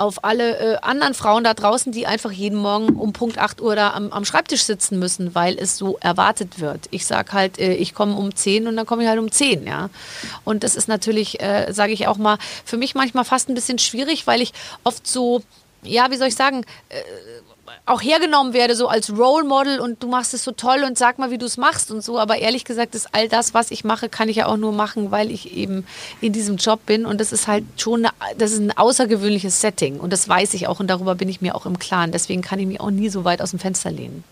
auf alle äh, anderen Frauen da draußen, die einfach jeden Morgen um Punkt 8 Uhr da am, am Schreibtisch sitzen müssen, weil es so erwartet wird. Ich sage halt, äh, ich komme um 10 und dann komme ich halt um 10, ja. Und das ist natürlich, äh, sage ich auch mal, für mich manchmal fast ein bisschen schwierig, weil ich oft so, ja, wie soll ich sagen, äh, auch hergenommen werde, so als Role Model und du machst es so toll und sag mal, wie du es machst und so. Aber ehrlich gesagt, ist all das, was ich mache, kann ich ja auch nur machen, weil ich eben in diesem Job bin. Und das ist halt schon eine, das ist ein außergewöhnliches Setting. Und das weiß ich auch und darüber bin ich mir auch im Klaren. Deswegen kann ich mich auch nie so weit aus dem Fenster lehnen.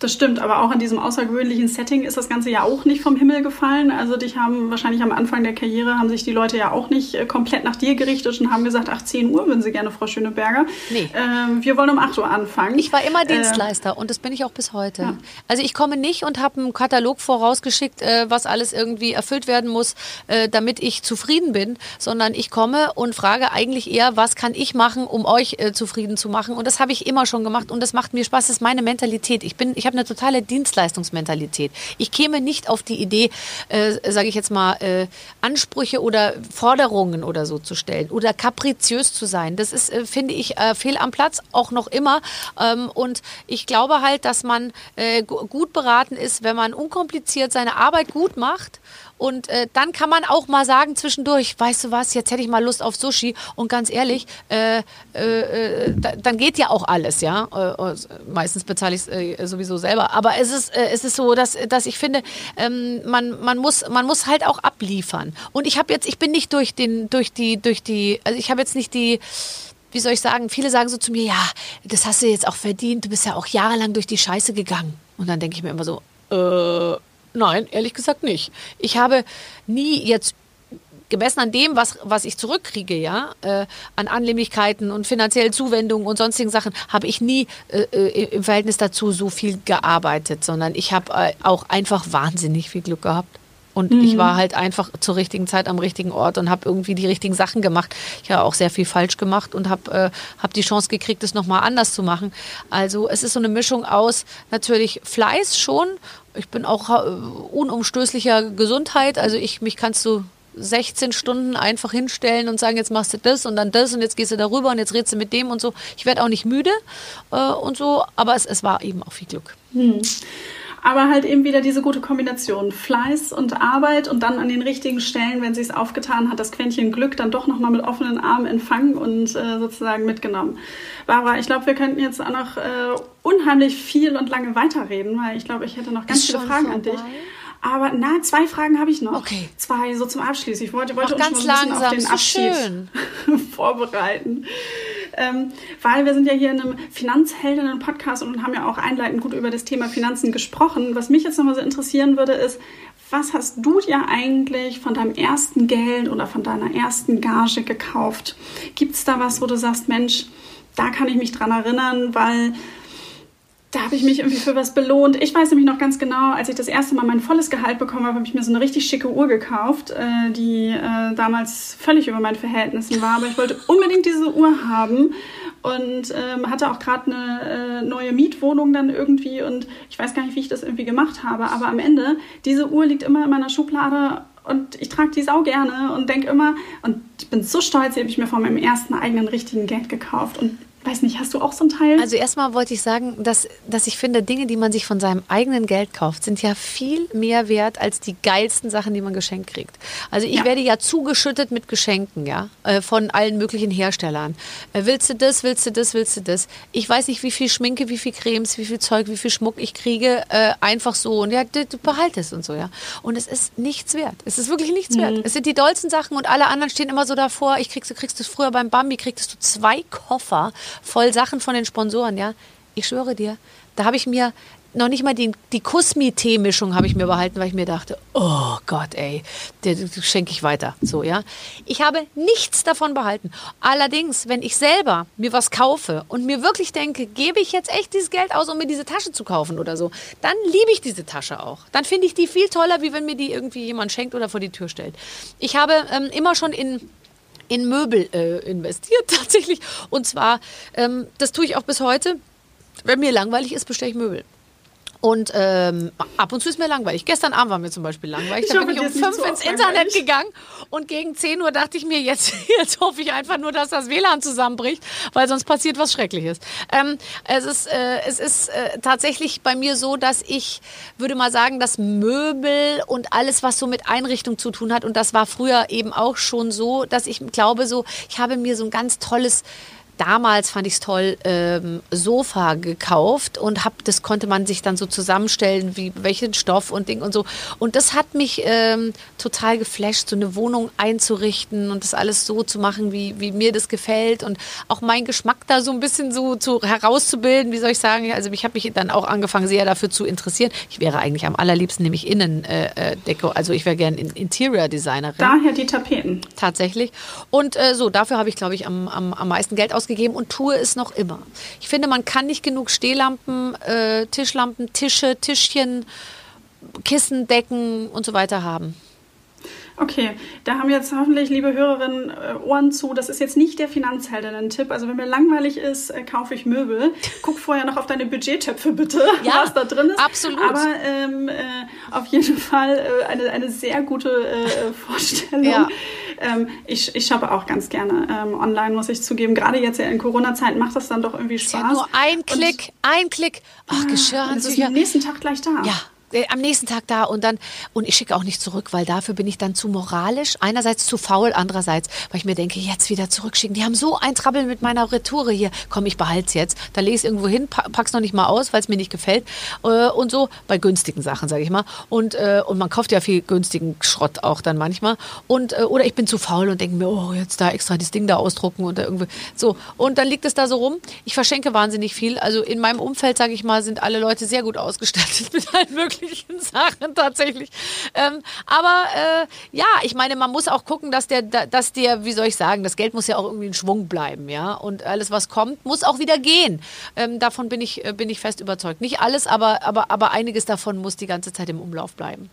Das stimmt, aber auch in diesem außergewöhnlichen Setting ist das Ganze ja auch nicht vom Himmel gefallen. Also dich haben wahrscheinlich am Anfang der Karriere haben sich die Leute ja auch nicht äh, komplett nach dir gerichtet und haben gesagt, ach, 10 Uhr würden sie gerne, Frau Schöneberger. Nee. Ähm, wir wollen um 8 Uhr anfangen. Ich war immer äh, Dienstleister äh, und das bin ich auch bis heute. Ja. Also ich komme nicht und habe einen Katalog vorausgeschickt, äh, was alles irgendwie erfüllt werden muss, äh, damit ich zufrieden bin, sondern ich komme und frage eigentlich eher, was kann ich machen, um euch zufrieden zu machen. Und das habe ich immer schon gemacht und das macht mir Spaß. Das ist meine Mentalität. Ich bin, ich habe eine totale Dienstleistungsmentalität. Ich käme nicht auf die Idee, äh, sage ich jetzt mal, äh, Ansprüche oder Forderungen oder so zu stellen oder kapriziös zu sein. Das ist, äh, finde ich, äh, fehl am Platz, auch noch immer. Ähm, und ich glaube halt, dass man äh, gut beraten ist, wenn man unkompliziert seine Arbeit gut macht und äh, dann kann man auch mal sagen zwischendurch, weißt du was, jetzt hätte ich mal Lust auf Sushi. Und ganz ehrlich, äh, äh, äh da, dann geht ja auch alles, ja. Äh, meistens bezahle ich es äh, sowieso selber. Aber es ist, es ist so, dass, dass ich finde, ähm, man, man, muss, man muss halt auch abliefern. Und ich habe jetzt, ich bin nicht durch den, durch die, durch die, also ich habe jetzt nicht die wie soll ich sagen, viele sagen so zu mir, ja, das hast du jetzt auch verdient, du bist ja auch jahrelang durch die Scheiße gegangen. Und dann denke ich mir immer so, äh, Nein, ehrlich gesagt nicht. Ich habe nie jetzt gemessen an dem, was, was ich zurückkriege, ja, äh, an Annehmlichkeiten und finanziellen Zuwendungen und sonstigen Sachen, habe ich nie äh, äh, im Verhältnis dazu so viel gearbeitet, sondern ich habe äh, auch einfach wahnsinnig viel Glück gehabt. Und mhm. ich war halt einfach zur richtigen Zeit am richtigen Ort und habe irgendwie die richtigen Sachen gemacht. Ich habe auch sehr viel falsch gemacht und habe äh, hab die Chance gekriegt, es nochmal anders zu machen. Also es ist so eine Mischung aus natürlich Fleiß schon ich bin auch äh, unumstößlicher Gesundheit. Also ich, mich kannst du 16 Stunden einfach hinstellen und sagen, jetzt machst du das und dann das und jetzt gehst du darüber und jetzt redest du mit dem und so. Ich werde auch nicht müde äh, und so, aber es, es war eben auch viel Glück. Hm aber halt eben wieder diese gute Kombination Fleiß und Arbeit und dann an den richtigen Stellen, wenn sie es aufgetan hat, das Quäntchen Glück dann doch nochmal mit offenen Armen empfangen und äh, sozusagen mitgenommen. Barbara, ich glaube, wir könnten jetzt auch noch äh, unheimlich viel und lange weiterreden, weil ich glaube, ich hätte noch ganz Ist viele Fragen vorbei? an dich. Aber na, zwei Fragen habe ich noch. Okay. Zwei so zum Abschluss. Ich wollte, wollte uns ganz schon ein bisschen auf den so Abschied vorbereiten ähm, weil wir sind ja hier in einem Finanzheldinnen-Podcast und haben ja auch einleitend gut über das Thema Finanzen gesprochen. Was mich jetzt nochmal so interessieren würde, ist, was hast du dir eigentlich von deinem ersten Geld oder von deiner ersten Gage gekauft? Gibt es da was, wo du sagst, Mensch, da kann ich mich dran erinnern, weil da habe ich mich irgendwie für was belohnt. Ich weiß nämlich noch ganz genau, als ich das erste Mal mein volles Gehalt bekommen habe, habe ich mir so eine richtig schicke Uhr gekauft, äh, die äh, damals völlig über meinen Verhältnissen war. Aber ich wollte unbedingt diese Uhr haben und ähm, hatte auch gerade eine äh, neue Mietwohnung dann irgendwie und ich weiß gar nicht, wie ich das irgendwie gemacht habe. Aber am Ende, diese Uhr liegt immer in meiner Schublade und ich trage die sau gerne und denke immer, und ich bin so stolz, die habe ich mir von meinem ersten eigenen richtigen Geld gekauft. Und Weiß nicht, hast du auch so ein Teil? Also erstmal wollte ich sagen, dass, dass ich finde, Dinge, die man sich von seinem eigenen Geld kauft, sind ja viel mehr wert als die geilsten Sachen, die man geschenkt kriegt. Also ich ja. werde ja zugeschüttet mit Geschenken, ja, äh, von allen möglichen Herstellern. Äh, willst du das, willst du das, willst du das? Ich weiß nicht, wie viel Schminke, wie viel Cremes, wie viel Zeug, wie viel Schmuck ich kriege, äh, einfach so und ja, du, du behaltest und so, ja. Und es ist nichts wert. Es ist wirklich nichts mhm. wert. Es sind die dollsten Sachen und alle anderen stehen immer so davor. Ich kriegst, du kriegst es früher beim Bambi, kriegst du zwei Koffer voll Sachen von den Sponsoren, ja. Ich schwöre dir, da habe ich mir noch nicht mal die, die Kusmi-Tee-Mischung habe ich mir behalten, weil ich mir dachte, oh Gott, ey, der schenke ich weiter. So, ja. Ich habe nichts davon behalten. Allerdings, wenn ich selber mir was kaufe und mir wirklich denke, gebe ich jetzt echt dieses Geld aus, um mir diese Tasche zu kaufen oder so, dann liebe ich diese Tasche auch. Dann finde ich die viel toller, wie wenn mir die irgendwie jemand schenkt oder vor die Tür stellt. Ich habe ähm, immer schon in in Möbel äh, investiert tatsächlich. Und zwar, ähm, das tue ich auch bis heute. Wenn mir langweilig ist, bestelle ich Möbel. Und ähm, ab und zu ist mir langweilig. Gestern Abend war mir zum Beispiel langweilig. Da bin ich um fünf ins Internet gegangen und gegen 10 Uhr dachte ich mir, jetzt, jetzt hoffe ich einfach nur, dass das WLAN zusammenbricht, weil sonst passiert was Schreckliches. Ähm, es ist, äh, es ist äh, tatsächlich bei mir so, dass ich würde mal sagen, dass Möbel und alles, was so mit Einrichtung zu tun hat, und das war früher eben auch schon so, dass ich glaube, so, ich habe mir so ein ganz tolles damals fand ich es toll, ähm, Sofa gekauft und hab, das konnte man sich dann so zusammenstellen, wie welchen Stoff und Ding und so. Und das hat mich ähm, total geflasht, so eine Wohnung einzurichten und das alles so zu machen, wie, wie mir das gefällt und auch meinen Geschmack da so ein bisschen so zu, herauszubilden, wie soll ich sagen. Also ich habe mich dann auch angefangen, sehr dafür zu interessieren. Ich wäre eigentlich am allerliebsten nämlich Innendeko, äh, also ich wäre gern Interior Designerin. Daher die Tapeten. Tatsächlich. Und äh, so, dafür habe ich, glaube ich, am, am, am meisten Geld ausgegeben ausgegeben und tue es noch immer. Ich finde, man kann nicht genug Stehlampen, äh, Tischlampen, Tische, Tischchen, Kissen, Decken und so weiter haben. Okay, da haben jetzt hoffentlich, liebe Hörerinnen, äh, Ohren zu. Das ist jetzt nicht der Finanzheldinnen-Tipp. Also wenn mir langweilig ist, äh, kaufe ich Möbel. Guck vorher noch auf deine Budgettöpfe bitte, ja, was da drin ist. Absolut. Aber ähm, äh, auf jeden Fall äh, eine, eine sehr gute äh, Vorstellung. Ja. Ähm, ich, ich shoppe auch ganz gerne ähm, online, muss ich zugeben. Gerade jetzt ja in Corona-Zeiten macht das dann doch irgendwie Spaß. Ist ja nur ein Klick, Und, ein Klick. Ach, Geschirr. Das ist am nächsten Tag gleich da. Ja, äh, am nächsten Tag da und dann und ich schicke auch nicht zurück, weil dafür bin ich dann zu moralisch, einerseits zu faul, andererseits, weil ich mir denke, jetzt wieder zurückschicken. Die haben so ein Trabbel mit meiner Retoure hier. Komm, ich behalte es jetzt. Da lege ich es irgendwo hin, pack's noch nicht mal aus, weil es mir nicht gefällt äh, und so bei günstigen Sachen, sage ich mal. Und äh, und man kauft ja viel günstigen Schrott auch dann manchmal und oder ich bin zu faul und denke mir, oh, jetzt da extra das Ding da ausdrucken und da irgendwie so und dann liegt es da so rum. Ich verschenke wahnsinnig viel. Also in meinem Umfeld, sage ich mal, sind alle Leute sehr gut ausgestattet mit allen möglichen möglichen Sachen tatsächlich. Ähm, aber äh, ja, ich meine, man muss auch gucken, dass der, dass der, wie soll ich sagen, das Geld muss ja auch irgendwie in Schwung bleiben, ja. Und alles, was kommt, muss auch wieder gehen. Ähm, davon bin ich, äh, bin ich fest überzeugt. Nicht alles, aber, aber, aber einiges davon muss die ganze Zeit im Umlauf bleiben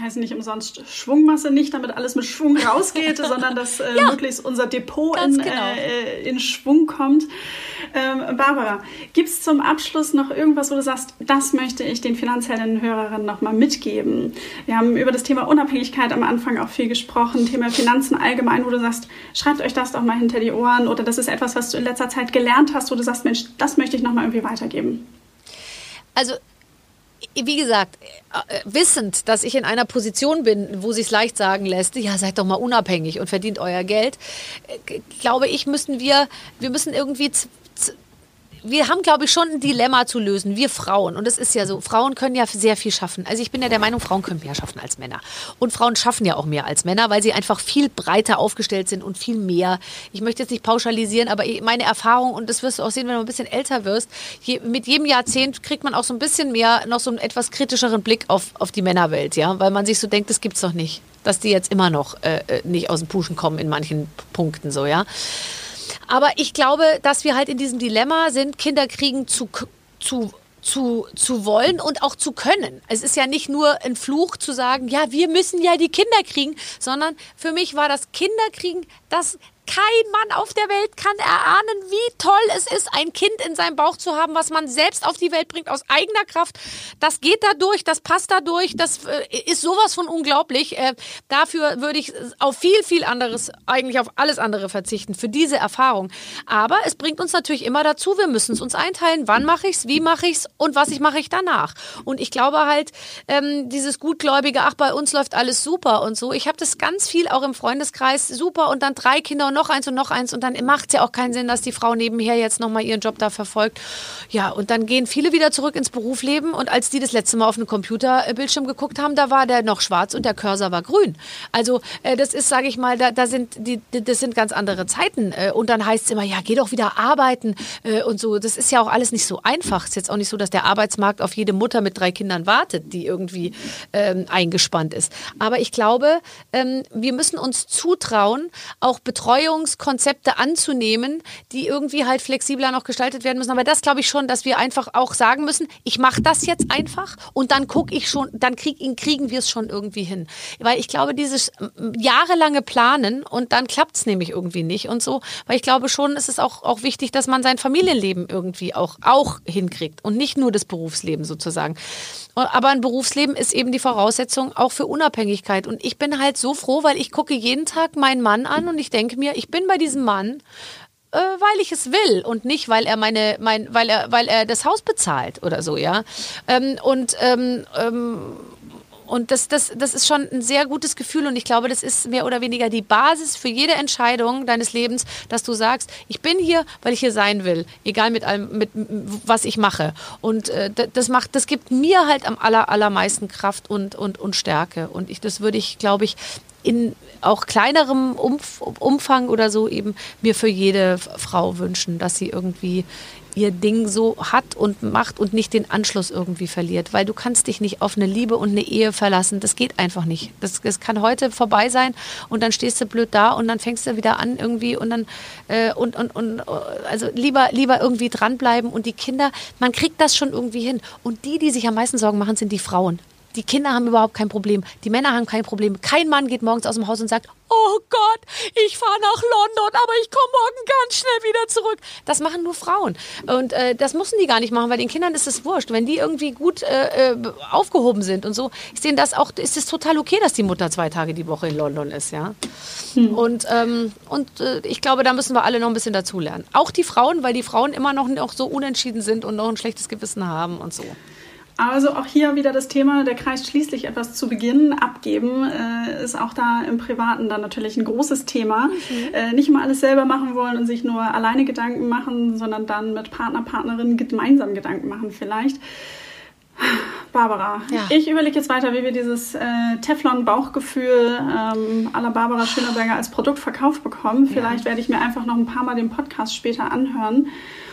heißt nicht umsonst Schwungmasse, nicht damit alles mit Schwung rausgeht, sondern dass äh, ja, möglichst unser Depot in, genau. äh, in Schwung kommt. Ähm, Barbara, gibt es zum Abschluss noch irgendwas, wo du sagst, das möchte ich den finanziellen Hörerinnen nochmal mitgeben? Wir haben über das Thema Unabhängigkeit am Anfang auch viel gesprochen, Thema Finanzen allgemein, wo du sagst, schreibt euch das doch mal hinter die Ohren oder das ist etwas, was du in letzter Zeit gelernt hast, wo du sagst, Mensch, das möchte ich nochmal irgendwie weitergeben. Also wie gesagt, äh, wissend, dass ich in einer Position bin, wo sich es leicht sagen lässt, ja, seid doch mal unabhängig und verdient euer Geld, äh, glaube ich, müssen wir, wir müssen irgendwie wir haben, glaube ich, schon ein Dilemma zu lösen, wir Frauen. Und es ist ja so, Frauen können ja sehr viel schaffen. Also ich bin ja der Meinung, Frauen können mehr schaffen als Männer. Und Frauen schaffen ja auch mehr als Männer, weil sie einfach viel breiter aufgestellt sind und viel mehr. Ich möchte jetzt nicht pauschalisieren, aber meine Erfahrung, und das wirst du auch sehen, wenn du ein bisschen älter wirst, je, mit jedem Jahrzehnt kriegt man auch so ein bisschen mehr, noch so einen etwas kritischeren Blick auf, auf die Männerwelt, ja, weil man sich so denkt, das gibt's doch nicht. Dass die jetzt immer noch äh, äh nicht aus dem Puschen kommen in manchen Punkten so, ja. Aber ich glaube, dass wir halt in diesem Dilemma sind, Kinder kriegen zu, zu zu, zu wollen und auch zu können. Es ist ja nicht nur ein Fluch zu sagen, ja, wir müssen ja die Kinder kriegen, sondern für mich war das Kinderkriegen das kein Mann auf der Welt kann erahnen, wie toll es ist, ein Kind in seinem Bauch zu haben, was man selbst auf die Welt bringt aus eigener Kraft. Das geht da durch, das passt da durch, das äh, ist sowas von unglaublich. Äh, dafür würde ich auf viel, viel anderes, eigentlich auf alles andere verzichten, für diese Erfahrung. Aber es bringt uns natürlich immer dazu, wir müssen es uns einteilen, wann mache ich es, wie mache ich es und was ich mache ich danach. Und ich glaube halt, ähm, dieses gutgläubige, ach, bei uns läuft alles super und so. Ich habe das ganz viel auch im Freundeskreis, super und dann drei Kinder und noch eins und noch eins und dann macht es ja auch keinen Sinn, dass die Frau nebenher jetzt nochmal ihren Job da verfolgt. Ja, und dann gehen viele wieder zurück ins Berufsleben und als die das letzte Mal auf einen Computerbildschirm geguckt haben, da war der noch schwarz und der Cursor war grün. Also äh, das ist, sage ich mal, da, da sind die, das sind ganz andere Zeiten äh, und dann heißt es immer, ja, geh doch wieder arbeiten äh, und so. Das ist ja auch alles nicht so einfach. Es ist jetzt auch nicht so, dass der Arbeitsmarkt auf jede Mutter mit drei Kindern wartet, die irgendwie ähm, eingespannt ist. Aber ich glaube, ähm, wir müssen uns zutrauen, auch Betreuungskonzepte anzunehmen, die irgendwie halt flexibler noch gestaltet werden müssen. Aber das glaube ich schon, dass wir einfach auch sagen müssen, ich mache das jetzt einfach und dann gucke ich schon, dann krieg, kriegen wir es schon irgendwie hin. Weil ich glaube, dieses jahrelange Planen und dann klappt es nämlich irgendwie nicht und so. Weil ich glaube schon, es ist auch, auch wichtig, dass man sein Familienleben irgendwie auch, auch hinkriegt und nicht nur das Berufsleben sozusagen. Aber ein Berufsleben ist eben die Voraussetzung auch für Unabhängigkeit. Und ich bin halt so froh, weil ich gucke jeden Tag meinen Mann an und ich denke mir, ich bin bei diesem Mann, äh, weil ich es will und nicht, weil er meine, mein, weil er, weil er das Haus bezahlt oder so, ja. Ähm, und ähm, ähm, und das, das, das ist schon ein sehr gutes Gefühl und ich glaube, das ist mehr oder weniger die Basis für jede Entscheidung deines Lebens, dass du sagst, ich bin hier, weil ich hier sein will, egal mit allem, mit was ich mache. Und äh, das macht, das gibt mir halt am aller, allermeisten Kraft und, und, und Stärke. Und ich, das würde ich, glaube ich, in auch kleinerem Umf Umfang oder so eben mir für jede Frau wünschen, dass sie irgendwie ihr Ding so hat und macht und nicht den Anschluss irgendwie verliert. Weil du kannst dich nicht auf eine Liebe und eine Ehe verlassen. Das geht einfach nicht. Das, das kann heute vorbei sein und dann stehst du blöd da und dann fängst du wieder an irgendwie und dann äh, und, und, und also lieber, lieber irgendwie dranbleiben und die Kinder, man kriegt das schon irgendwie hin. Und die, die sich am meisten Sorgen machen, sind die Frauen. Die Kinder haben überhaupt kein Problem. Die Männer haben kein Problem. Kein Mann geht morgens aus dem Haus und sagt, oh Gott, ich fahre nach London, aber ich komme morgen ganz schnell wieder zurück. Das machen nur Frauen. Und äh, das müssen die gar nicht machen, weil den Kindern ist es wurscht. Wenn die irgendwie gut äh, äh aufgehoben sind und so, ist denen das auch, ist es total okay, dass die Mutter zwei Tage die Woche in London ist, ja. Hm. Und, ähm, und äh, ich glaube, da müssen wir alle noch ein bisschen dazulernen. Auch die Frauen, weil die Frauen immer noch, noch so unentschieden sind und noch ein schlechtes Gewissen haben und so. Also auch hier wieder das Thema, der Kreis schließlich etwas zu Beginn abgeben, äh, ist auch da im Privaten dann natürlich ein großes Thema. Mhm. Äh, nicht immer alles selber machen wollen und sich nur alleine Gedanken machen, sondern dann mit Partner, Partnerin gemeinsam Gedanken machen vielleicht. Barbara, ja. ich überlege jetzt weiter, wie wir dieses äh, Teflon-Bauchgefühl ähm, aller Barbara Schöneberger als Produkt verkauft bekommen. Vielleicht ja. werde ich mir einfach noch ein paar Mal den Podcast später anhören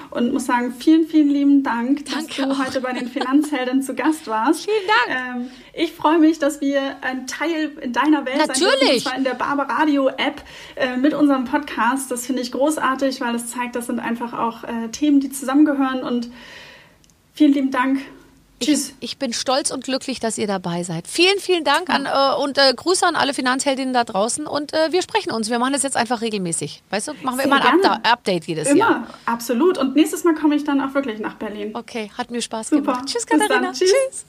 und muss sagen, vielen, vielen lieben Dank, Danke dass du auch. heute bei den Finanzhelden zu Gast warst. Vielen Dank. Ähm, ich freue mich, dass wir ein Teil in deiner Welt Natürlich. sein dürfen, und zwar in der Barbaradio App äh, mit unserem Podcast. Das finde ich großartig, weil es zeigt, das sind einfach auch äh, Themen, die zusammengehören und vielen lieben Dank Tschüss. Ich, ich, bin stolz und glücklich, dass ihr dabei seid. Vielen, vielen Dank an, äh, und äh, Grüße an alle Finanzheldinnen da draußen. Und äh, wir sprechen uns. Wir machen das jetzt einfach regelmäßig. Weißt du, machen wir Sehr immer ein Up Update jedes immer. Jahr. Absolut. Und nächstes Mal komme ich dann auch wirklich nach Berlin. Okay, hat mir Spaß Super. gemacht. Tschüss, Katharina. Tschüss. Tschüss.